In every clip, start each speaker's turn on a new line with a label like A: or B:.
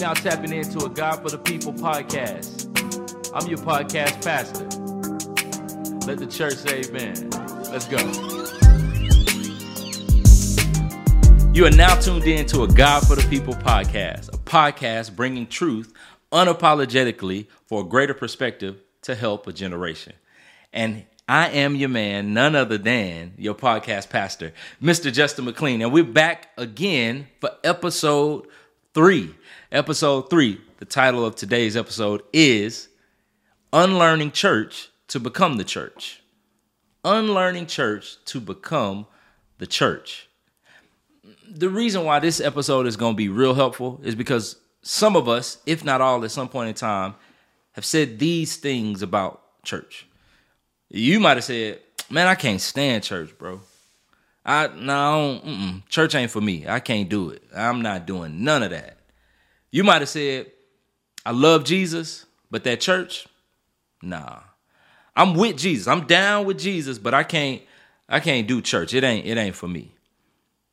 A: now tapping into a God for the People podcast. I'm your podcast pastor. Let the church say amen. Let's go. You are now tuned in to a God for the People podcast, a podcast bringing truth unapologetically for a greater perspective to help a generation. And I am your man, none other than your podcast pastor, Mr. Justin McLean. And we're back again for episode three. Episode three, the title of today's episode is Unlearning Church to Become the Church. Unlearning Church to Become the Church. The reason why this episode is going to be real helpful is because some of us, if not all, at some point in time, have said these things about church. You might have said, "Man, I can't stand church, bro. I no, church ain't for me. I can't do it. I'm not doing none of that." You might have said, "I love Jesus, but that church, nah. I'm with Jesus. I'm down with Jesus, but I can't. I can't do church. It ain't. It ain't for me."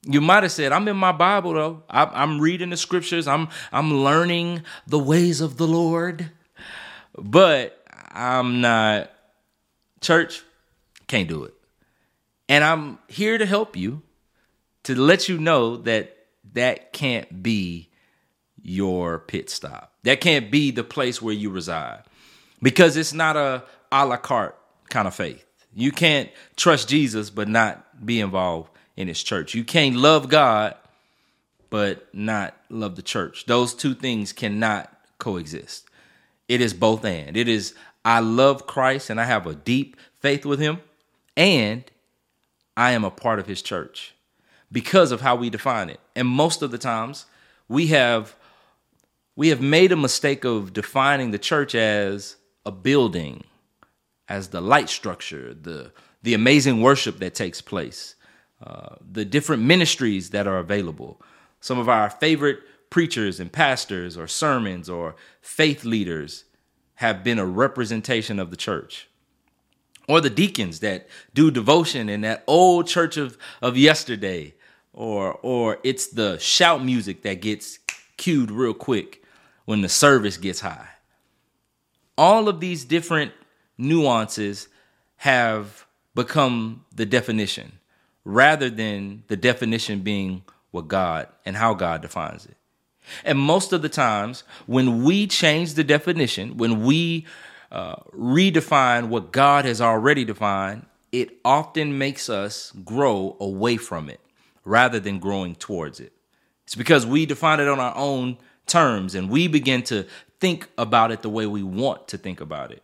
A: You might have said, "I'm in my Bible though. I, am reading the scriptures. I'm I'm learning the ways of the Lord, but I'm not church. Can't do it." And I'm here to help you, to let you know that that can't be your pit stop. That can't be the place where you reside, because it's not a a la carte kind of faith. You can't trust Jesus but not be involved in his church. You can't love God but not love the church. Those two things cannot coexist. It is both and. It is I love Christ and I have a deep faith with him and I am a part of his church because of how we define it. And most of the times we have we have made a mistake of defining the church as a building, as the light structure, the the amazing worship that takes place, uh, the different ministries that are available. Some of our favorite preachers and pastors or sermons or faith leaders have been a representation of the church. Or the deacons that do devotion in that old church of, of yesterday. Or or it's the shout music that gets cued real quick when the service gets high. All of these different nuances have become the definition rather than the definition being what God and how God defines it. And most of the times, when we change the definition, when we uh, redefine what God has already defined, it often makes us grow away from it rather than growing towards it. It's because we define it on our own terms and we begin to think about it the way we want to think about it.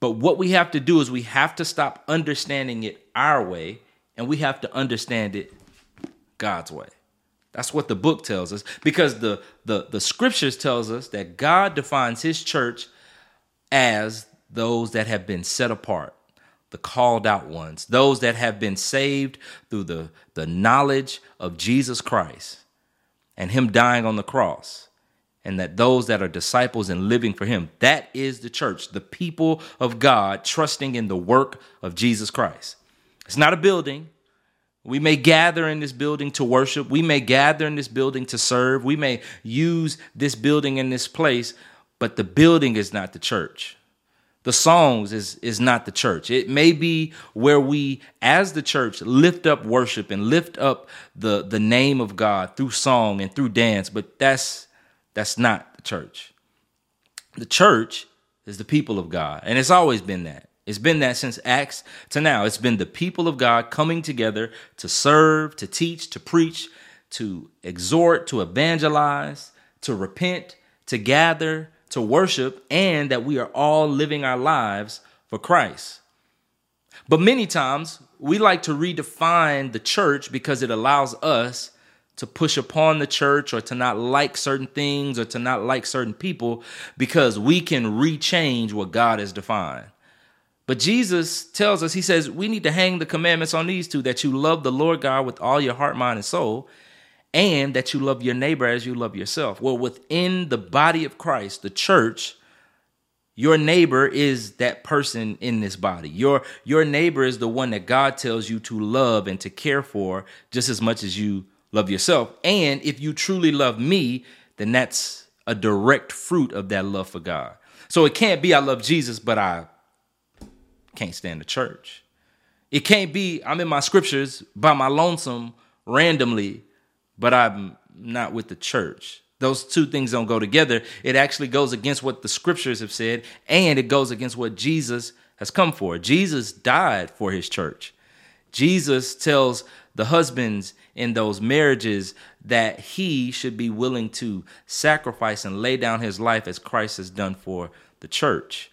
A: But what we have to do is we have to stop understanding it our way and we have to understand it God's way. That's what the book tells us because the the the scriptures tells us that God defines his church as those that have been set apart, the called out ones, those that have been saved through the the knowledge of Jesus Christ and him dying on the cross. And that those that are disciples and living for him, that is the church, the people of God trusting in the work of Jesus Christ. It's not a building. We may gather in this building to worship. We may gather in this building to serve. We may use this building in this place, but the building is not the church. The songs is, is not the church. It may be where we, as the church, lift up worship and lift up the, the name of God through song and through dance, but that's that's not the church. The church is the people of God, and it's always been that. It's been that since Acts to now. It's been the people of God coming together to serve, to teach, to preach, to exhort, to evangelize, to repent, to gather, to worship, and that we are all living our lives for Christ. But many times we like to redefine the church because it allows us to push upon the church or to not like certain things or to not like certain people because we can rechange what God has defined. But Jesus tells us, He says, we need to hang the commandments on these two that you love the Lord God with all your heart, mind, and soul, and that you love your neighbor as you love yourself. Well, within the body of Christ, the church, your neighbor is that person in this body. Your, your neighbor is the one that God tells you to love and to care for just as much as you love yourself. And if you truly love me, then that's a direct fruit of that love for God. So it can't be I love Jesus, but I can't stand the church. It can't be I'm in my scriptures by my lonesome randomly, but I'm not with the church. Those two things don't go together. It actually goes against what the scriptures have said, and it goes against what Jesus has come for. Jesus died for his church. Jesus tells the husbands in those marriages that he should be willing to sacrifice and lay down his life as Christ has done for the church.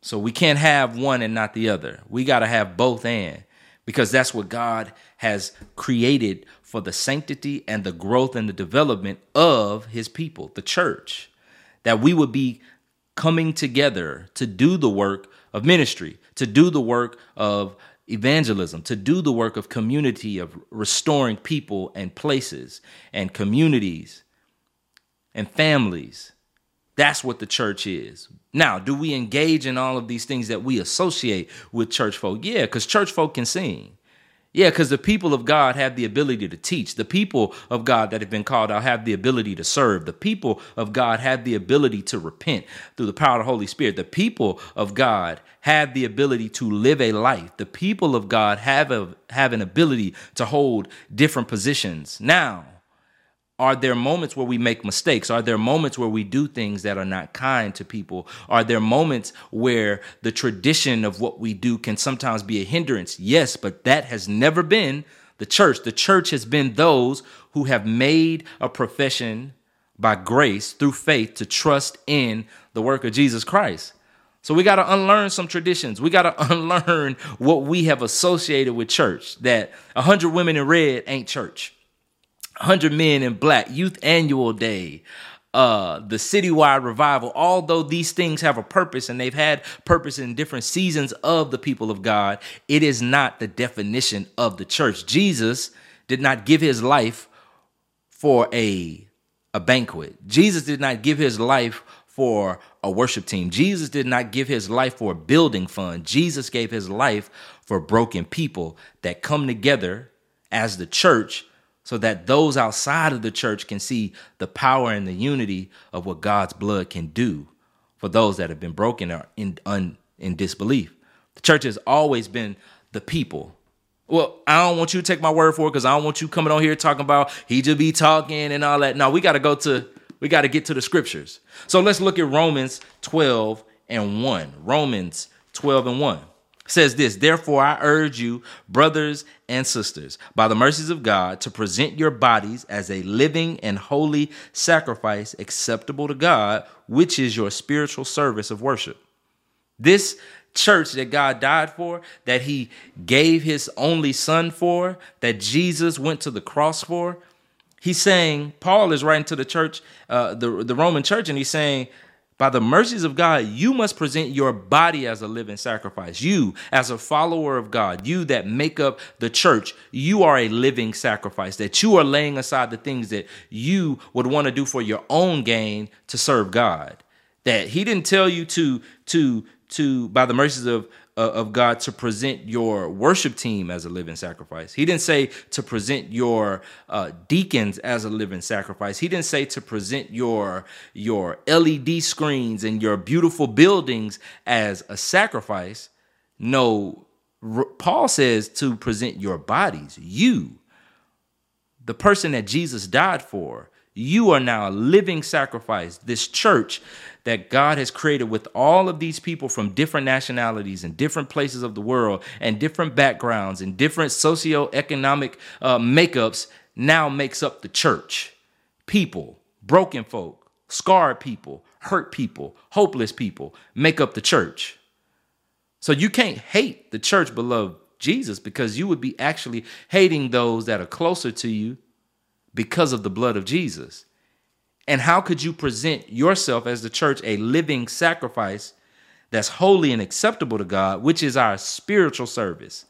A: So we can't have one and not the other. We got to have both and because that's what God has created for the sanctity and the growth and the development of his people, the church. That we would be coming together to do the work of ministry, to do the work of evangelism, to do the work of community, of restoring people and places and communities and families. That's what the church is. Now, do we engage in all of these things that we associate with church folk? Yeah, because church folk can sing. Yeah, because the people of God have the ability to teach. The people of God that have been called out have the ability to serve. The people of God have the ability to repent through the power of the Holy Spirit. The people of God have the ability to live a life. The people of God have, a, have an ability to hold different positions. Now, are there moments where we make mistakes? Are there moments where we do things that are not kind to people? Are there moments where the tradition of what we do can sometimes be a hindrance? Yes, but that has never been the church. The church has been those who have made a profession by grace through faith to trust in the work of Jesus Christ. So we got to unlearn some traditions. We got to unlearn what we have associated with church that 100 women in red ain't church. 100 Men in Black, Youth Annual Day, uh, the citywide revival, although these things have a purpose and they've had purpose in different seasons of the people of God, it is not the definition of the church. Jesus did not give his life for a, a banquet. Jesus did not give his life for a worship team. Jesus did not give his life for a building fund. Jesus gave his life for broken people that come together as the church so that those outside of the church can see the power and the unity of what God's blood can do for those that have been broken or in un, in disbelief. The church has always been the people. Well, I don't want you to take my word for it because I don't want you coming on here talking about he just be talking and all that. No, we got to go to we got to get to the scriptures. So let's look at Romans 12 and 1. Romans 12 and 1 says this Therefore, I urge you, brothers and sisters, by the mercies of God, to present your bodies as a living and holy sacrifice acceptable to God, which is your spiritual service of worship. This church that God died for, that He gave His only Son for, that Jesus went to the cross for. He's saying, Paul is writing to the church, uh, the, the Roman church, and he's saying, by the mercies of God, you must present your body as a living sacrifice. You, as a follower of God, you that make up the church, you are a living sacrifice, that you are laying aside the things that you would want to do for your own gain to serve God. That He didn't tell you to, to, to, by the mercies of of God to present your worship team as a living sacrifice. He didn't say to present your uh, deacons as a living sacrifice. He didn't say to present your your LED screens and your beautiful buildings as a sacrifice. No, Paul says to present your bodies, you, the person that Jesus died for. You are now a living sacrifice. This church that God has created with all of these people from different nationalities and different places of the world and different backgrounds and different socioeconomic uh, makeups now makes up the church. People, broken folk, scarred people, hurt people, hopeless people make up the church. So you can't hate the church, beloved Jesus, because you would be actually hating those that are closer to you because of the blood of Jesus. And how could you present yourself as the church a living sacrifice that's holy and acceptable to God, which is our spiritual service?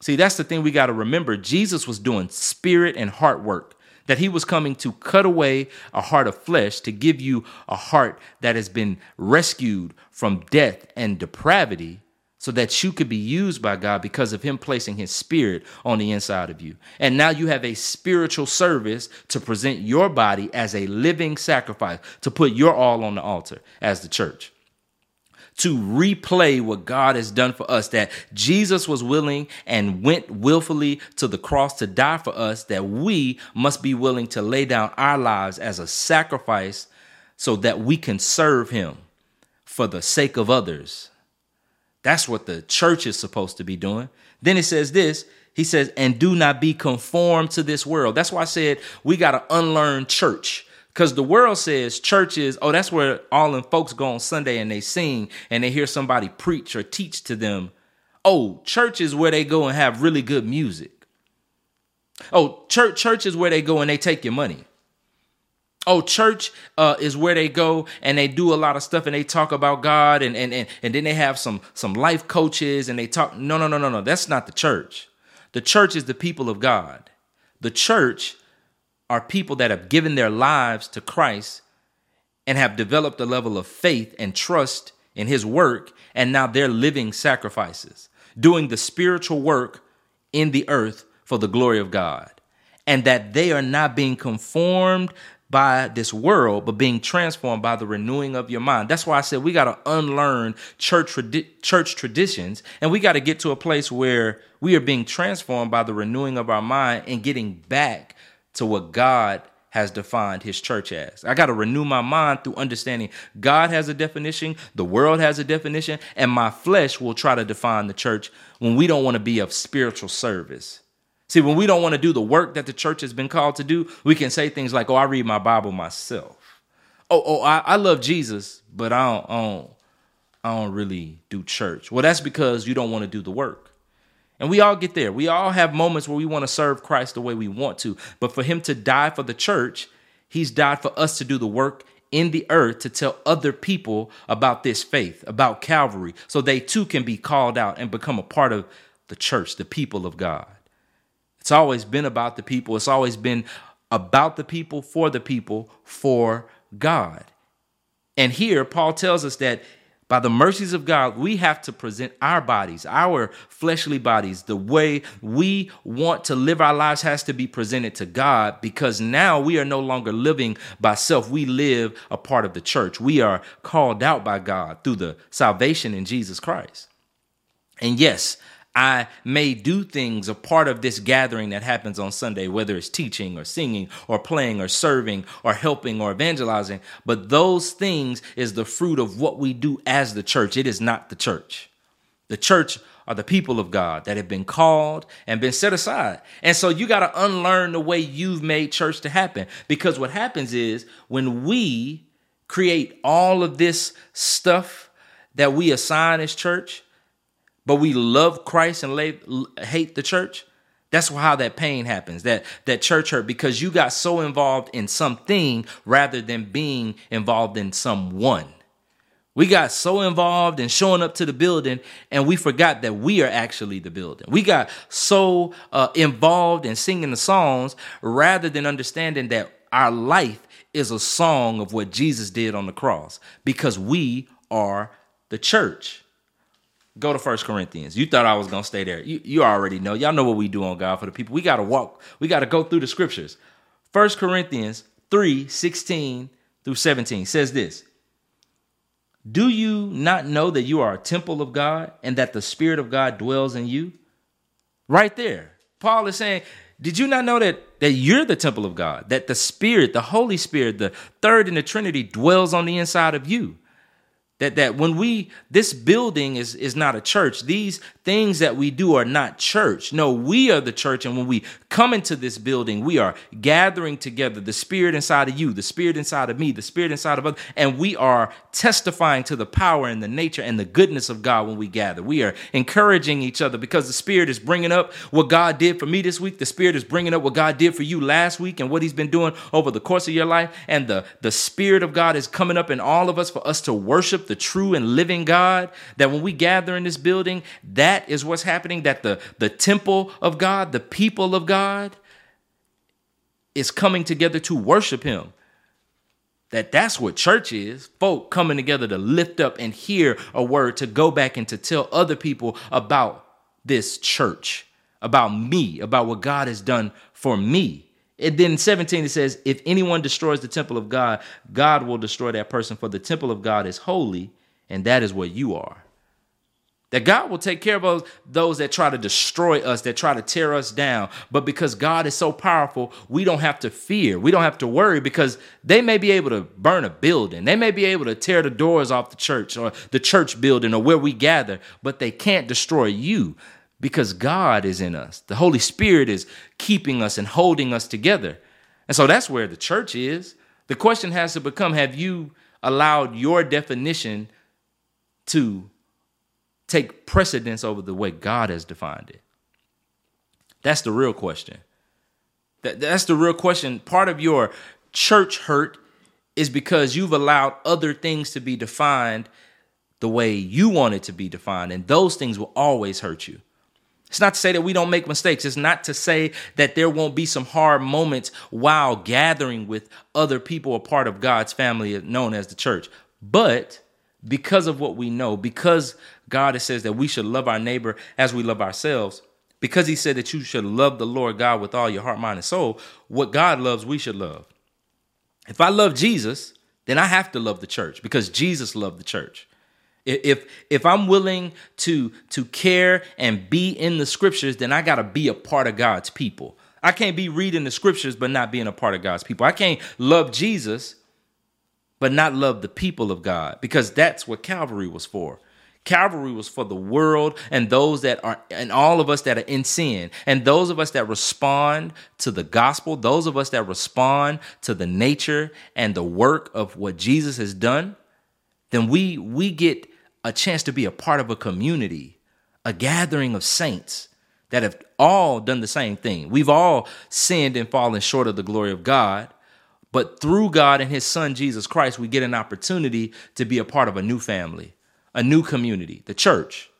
A: See, that's the thing we got to remember. Jesus was doing spirit and heart work, that he was coming to cut away a heart of flesh to give you a heart that has been rescued from death and depravity so that you could be used by God because of Him placing His Spirit on the inside of you. And now you have a spiritual service to present your body as a living sacrifice, to put your all on the altar as the church. To replay what God has done for us, that Jesus was willing and went willfully to the cross to die for us, that we must be willing to lay down our lives as a sacrifice so that we can serve Him for the sake of others that's what the church is supposed to be doing. Then it says this he says, and do not be conformed to this world. That's why I said we got to unlearn church. Because the world says church is, oh, that's where all them folks go on Sunday and they sing and they hear somebody preach or teach to them. Oh, church is where they go and have really good music. Oh, church church is where they go and they take your money. Oh, church uh, is where they go and they do a lot of stuff and they talk about God and, and, and, and then they have some, some life coaches and they talk. No, no, no, no, no. That's not the church. The church is the people of God. The church are people that have given their lives to Christ and have developed a level of faith and trust in his work. And now they're living sacrifices, doing the spiritual work in the earth for the glory of God. And that they are not being conformed by this world, but being transformed by the renewing of your mind. That's why I said we got to unlearn church tradi- church traditions, and we got to get to a place where we are being transformed by the renewing of our mind and getting back to what God has defined his church as. I got to renew my mind through understanding God has a definition, the world has a definition, and my flesh will try to define the church when we don't want to be of spiritual service. See, when we don't want to do the work that the church has been called to do, we can say things like, "Oh, I read my Bible myself." Oh, oh, I, I love Jesus, but I don't, I don't, I don't really do church. Well, that's because you don't want to do the work. And we all get there. We all have moments where we want to serve Christ the way we want to. But for him to die for the church, he's died for us to do the work in the earth to tell other people about this faith, about Calvary, so they too can be called out and become a part of the church, the people of God. It's always been about the people. It's always been about the people, for the people, for God. And here, Paul tells us that by the mercies of God, we have to present our bodies, our fleshly bodies, the way we want to live our lives has to be presented to God because now we are no longer living by self. We live a part of the church. We are called out by God through the salvation in Jesus Christ. And yes, I may do things a part of this gathering that happens on Sunday, whether it's teaching or singing or playing or serving or helping or evangelizing. But those things is the fruit of what we do as the church. It is not the church. The church are the people of God that have been called and been set aside. And so you got to unlearn the way you've made church to happen. Because what happens is when we create all of this stuff that we assign as church, but we love Christ and lay, hate the church, that's how that pain happens, that that church hurt because you got so involved in something rather than being involved in someone. We got so involved in showing up to the building and we forgot that we are actually the building. We got so uh, involved in singing the songs rather than understanding that our life is a song of what Jesus did on the cross because we are the church. Go to First Corinthians. You thought I was gonna stay there. You, you already know. Y'all know what we do on God for the people. We gotta walk, we gotta go through the scriptures. First Corinthians 3 16 through 17 says this. Do you not know that you are a temple of God and that the Spirit of God dwells in you? Right there. Paul is saying, Did you not know that, that you're the temple of God? That the Spirit, the Holy Spirit, the third in the Trinity dwells on the inside of you? That that when we this building is is not a church. These things that we do are not church. No we are the church and when we come into this building we are gathering together the spirit inside of you the spirit inside of me the spirit inside of us and we are testifying to the power and the nature and the goodness of god when we gather. We are encouraging each other because the spirit is bringing up what god did for me this week. The spirit is bringing up what god did for you last week and what he's been doing over the course of your life. And the the spirit of god is coming up in all of us for us to worship the true and living God, that when we gather in this building, that is what's happening, that the, the temple of God, the people of God, is coming together to worship Him. that that's what church is folk coming together to lift up and hear a word to go back and to tell other people about this church about me about what god has done for me and then 17 it says if anyone destroys the temple of god god will destroy that person for the temple of god is holy and that is what you are that God will take care of those, those that try to destroy us, that try to tear us down. But because God is so powerful, we don't have to fear. We don't have to worry because they may be able to burn a building. They may be able to tear the doors off the church or the church building or where we gather, but they can't destroy you because God is in us. The Holy Spirit is keeping us and holding us together. And so that's where the church is. The question has to become have you allowed your definition to take precedence over the way God has defined it? That's the real question. That, that's the real question. Part of your church hurt is because you've allowed other things to be defined the way you want it to be defined, and those things will always hurt you. It's not to say that we don't make mistakes. It's not to say that there won't be some hard moments while gathering with other people, a part of God's family known as the church. But because of what we know, because God says that we should love our neighbor as we love ourselves, because He said that you should love the Lord God with all your heart, mind, and soul, what God loves, we should love. If I love Jesus, then I have to love the church because Jesus loved the church. If if I'm willing to to care and be in the scriptures, then I got to be a part of God's people. I can't be reading the scriptures but not being a part of God's people. I can't love Jesus but not love the people of God because that's what Calvary was for. Calvary was for the world and those that are, and all of us that are in sin, and those of us that respond to the gospel, those of us that respond to the nature and the work of what Jesus has done, then we we get a chance to be a part of a community, a gathering of saints that have all done the same thing. We've all sinned and fallen short of the glory of God, but through God and his son Jesus Christ, we get an opportunity to be a part of a new family, a new community, the church.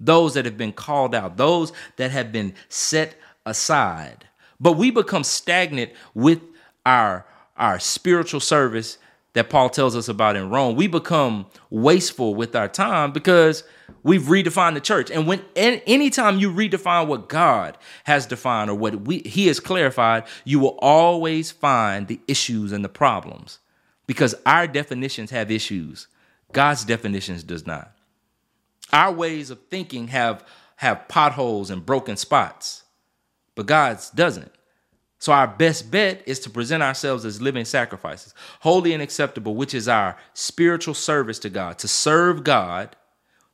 A: Those that have been called out, those that have been set aside. But we become stagnant with our our spiritual service that Paul tells us about in Rome. We become wasteful with our time because we've redefined the church. And when anytime you redefine what God has defined or what we he has clarified, you will always find the issues and the problems. Because our definitions have issues. God's definitions does not. Our ways of thinking have have potholes and broken spots. But God's doesn't. So our best bet is to present ourselves as living sacrifices, holy and acceptable, which is our spiritual service to God, to serve God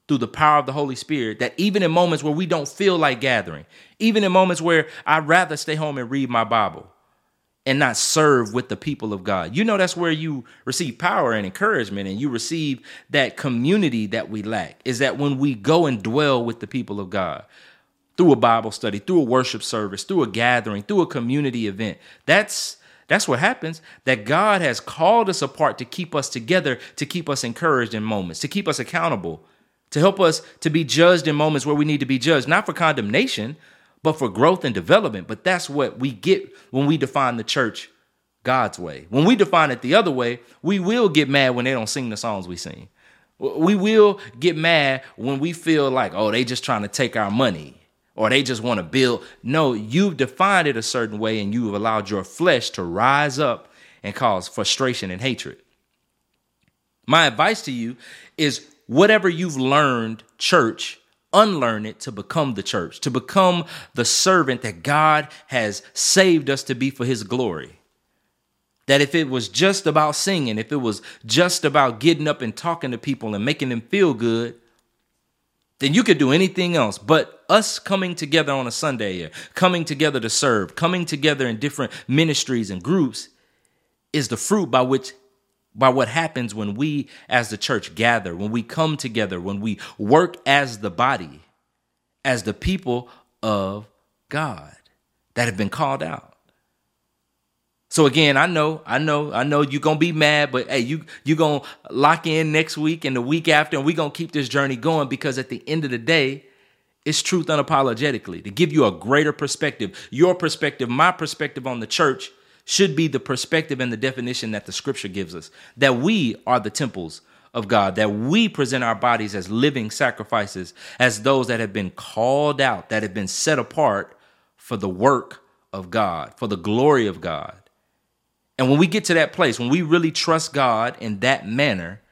A: through the power of the Holy Spirit, that even in moments where we don't feel like gathering, even in moments where I'd rather stay home and read my Bible and not serve with the people of God. You know, that's where you receive power and encouragement and you receive that community that we lack, is that when we go and dwell with the people of God through a Bible study, through a worship service, through a gathering, through a community event. That's that's what happens. That God has called us apart to keep us together, to keep us encouraged in moments, to keep us accountable, to help us to be judged in moments where we need to be judged, not for condemnation, but for growth and development. But that's what we get when we define the church God's way. When we define it the other way, we will get mad when they don't sing the songs we sing. We will get mad when we feel like, oh, they just trying to take our money or they just want to build. No, you've defined it a certain way and you've allowed your flesh to rise up and cause frustration and hatred. My advice to you is whatever you've learned, church, unlearn it to become the church, to become the servant that God has saved us to be for his glory. That if it was just about singing, if it was just about getting up and talking to people and making them feel good, then you could do anything else. But us coming together on a Sunday, here, coming together to serve, coming together in different ministries and groups is the fruit by which by what happens when we as the church gather, when we come together, when we work as the body, as the people of God that have been called out. So again, I know, I know, I know you're gonna be mad, but hey, you you gonna lock in next week and the week after, and we're gonna keep this journey going because at the end of the day, it's truth unapologetically to give you a greater perspective. Your perspective, my perspective on the church should be the perspective and the definition that the scripture gives us that we are the temples of God, that we present our bodies as living sacrifices, as those that have been called out, that have been set apart for the work of God, for the glory of God. And when we get to that place, when we really trust God in that manner,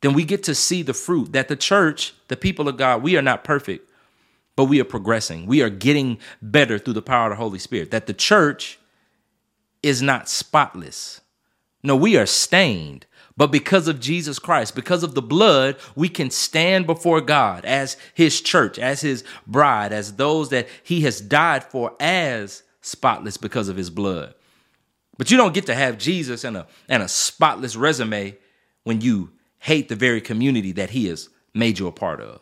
A: then we get to see the fruit that the church, the people of God, we are not perfect, but we are progressing. We are getting better through the power of the Holy Spirit. That the church is not spotless. No, we are stained. But because of Jesus Christ, because of the blood, we can stand before God as his church, as his bride, as those that he has died for as spotless because of his blood. But you don't get to have Jesus and a and a spotless resume when you hate the very community that he has made you a part of.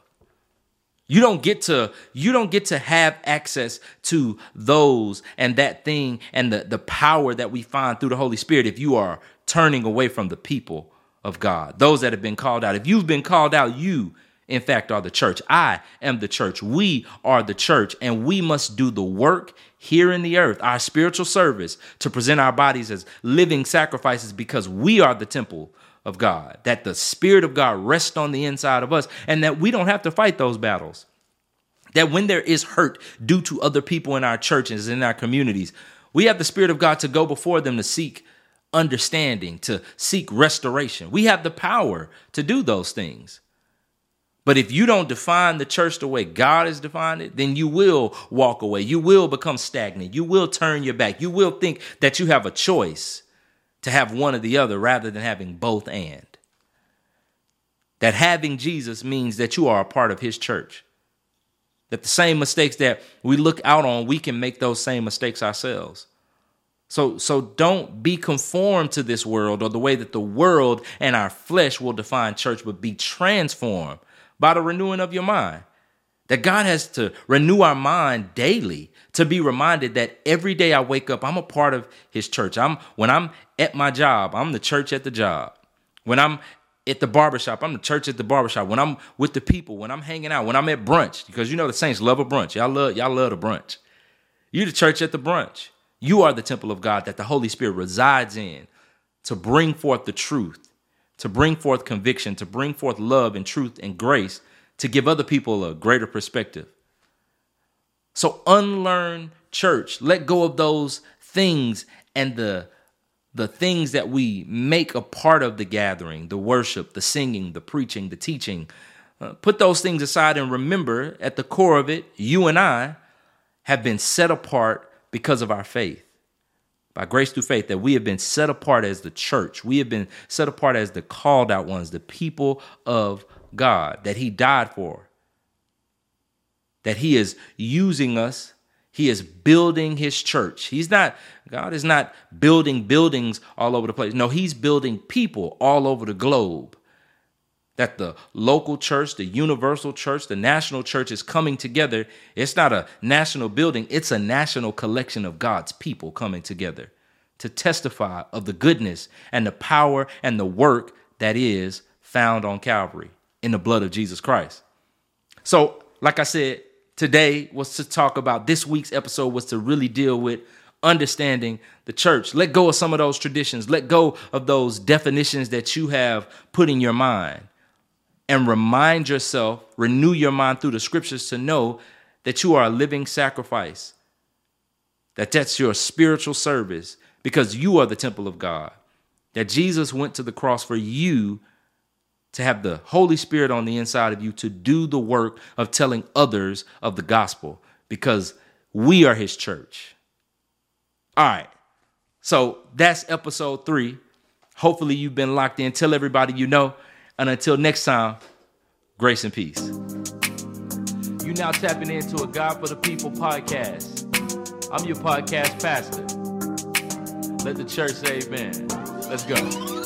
A: You don't get to you don't get to have access to those and that thing and the, the power that we find through the Holy Spirit if you are turning away from the people of God, those that have been called out. If you've been called out, you in fact are the church. I am the church. We are the church and we must do the work here in the earth, our spiritual service to present our bodies as living sacrifices because we are the temple of God, that the Spirit of God rests on the inside of us, and that we don't have to fight those battles. That when there is hurt due to other people in our churches, in our communities, we have the Spirit of God to go before them to seek understanding, to seek restoration. We have the power to do those things. But if you don't define the church the way God has defined it, then you will walk away. You will become stagnant. You will turn your back. You will think that you have a choice to have one or the other rather than having both and. That having Jesus means that you are a part of his church. That the same mistakes that we look out on, we can make those same mistakes ourselves. So, so don't be conformed to this world or the way that the world and our flesh will define church, but be transformed by the renewing of your mind. That God has to renew our mind daily to be reminded that every day I wake up, I'm a part of his church. I'm when I'm at my job, I'm the church at the job. When I'm at the barbershop, I'm the church at the barbershop. When I'm with the people, when I'm hanging out, when I'm at brunch, because you know the saints love a brunch. Y'all love y'all love the brunch. You the church at the brunch. You are the temple of God that the Holy Spirit resides in to bring forth the truth, to bring forth conviction, to bring forth love and truth and grace, to give other people a greater perspective. So unlearn church. Let go of those things and the the things that we make a part of the gathering, the worship, the singing, the preaching, the teaching. Uh, put those things aside and remember at the core of it, you and I have been set apart because of our faith. By grace through faith, that we have been set apart as the church. We have been set apart as the called out ones, the people of God that He died for. That He is using us he is building his church. He's not, God is not building buildings all over the place. No, he's building people all over the globe. That the local church, the universal church, the national church is coming together. It's not a national building, it's a national collection of God's people coming together to testify of the goodness and the power and the work that is found on Calvary in the blood of Jesus Christ. So, like I said, today was to talk about this week's episode was to really deal with understanding the church. Let go of some of those traditions. Let go of those definitions that you have put in your mind. And remind yourself, renew your mind through the scriptures to know that you are a living sacrifice. That that's your spiritual service because you are the temple of God. That Jesus went to the cross for you to have the Holy Spirit on the inside of you to do the work of telling others of the gospel because we are his church. All right. So that's episode three. Hopefully, you've been locked in. Tell everybody you know. And until next time, grace and peace. You now tapping into a God for the People podcast. I'm your podcast pastor. Let the church say amen. Let's go.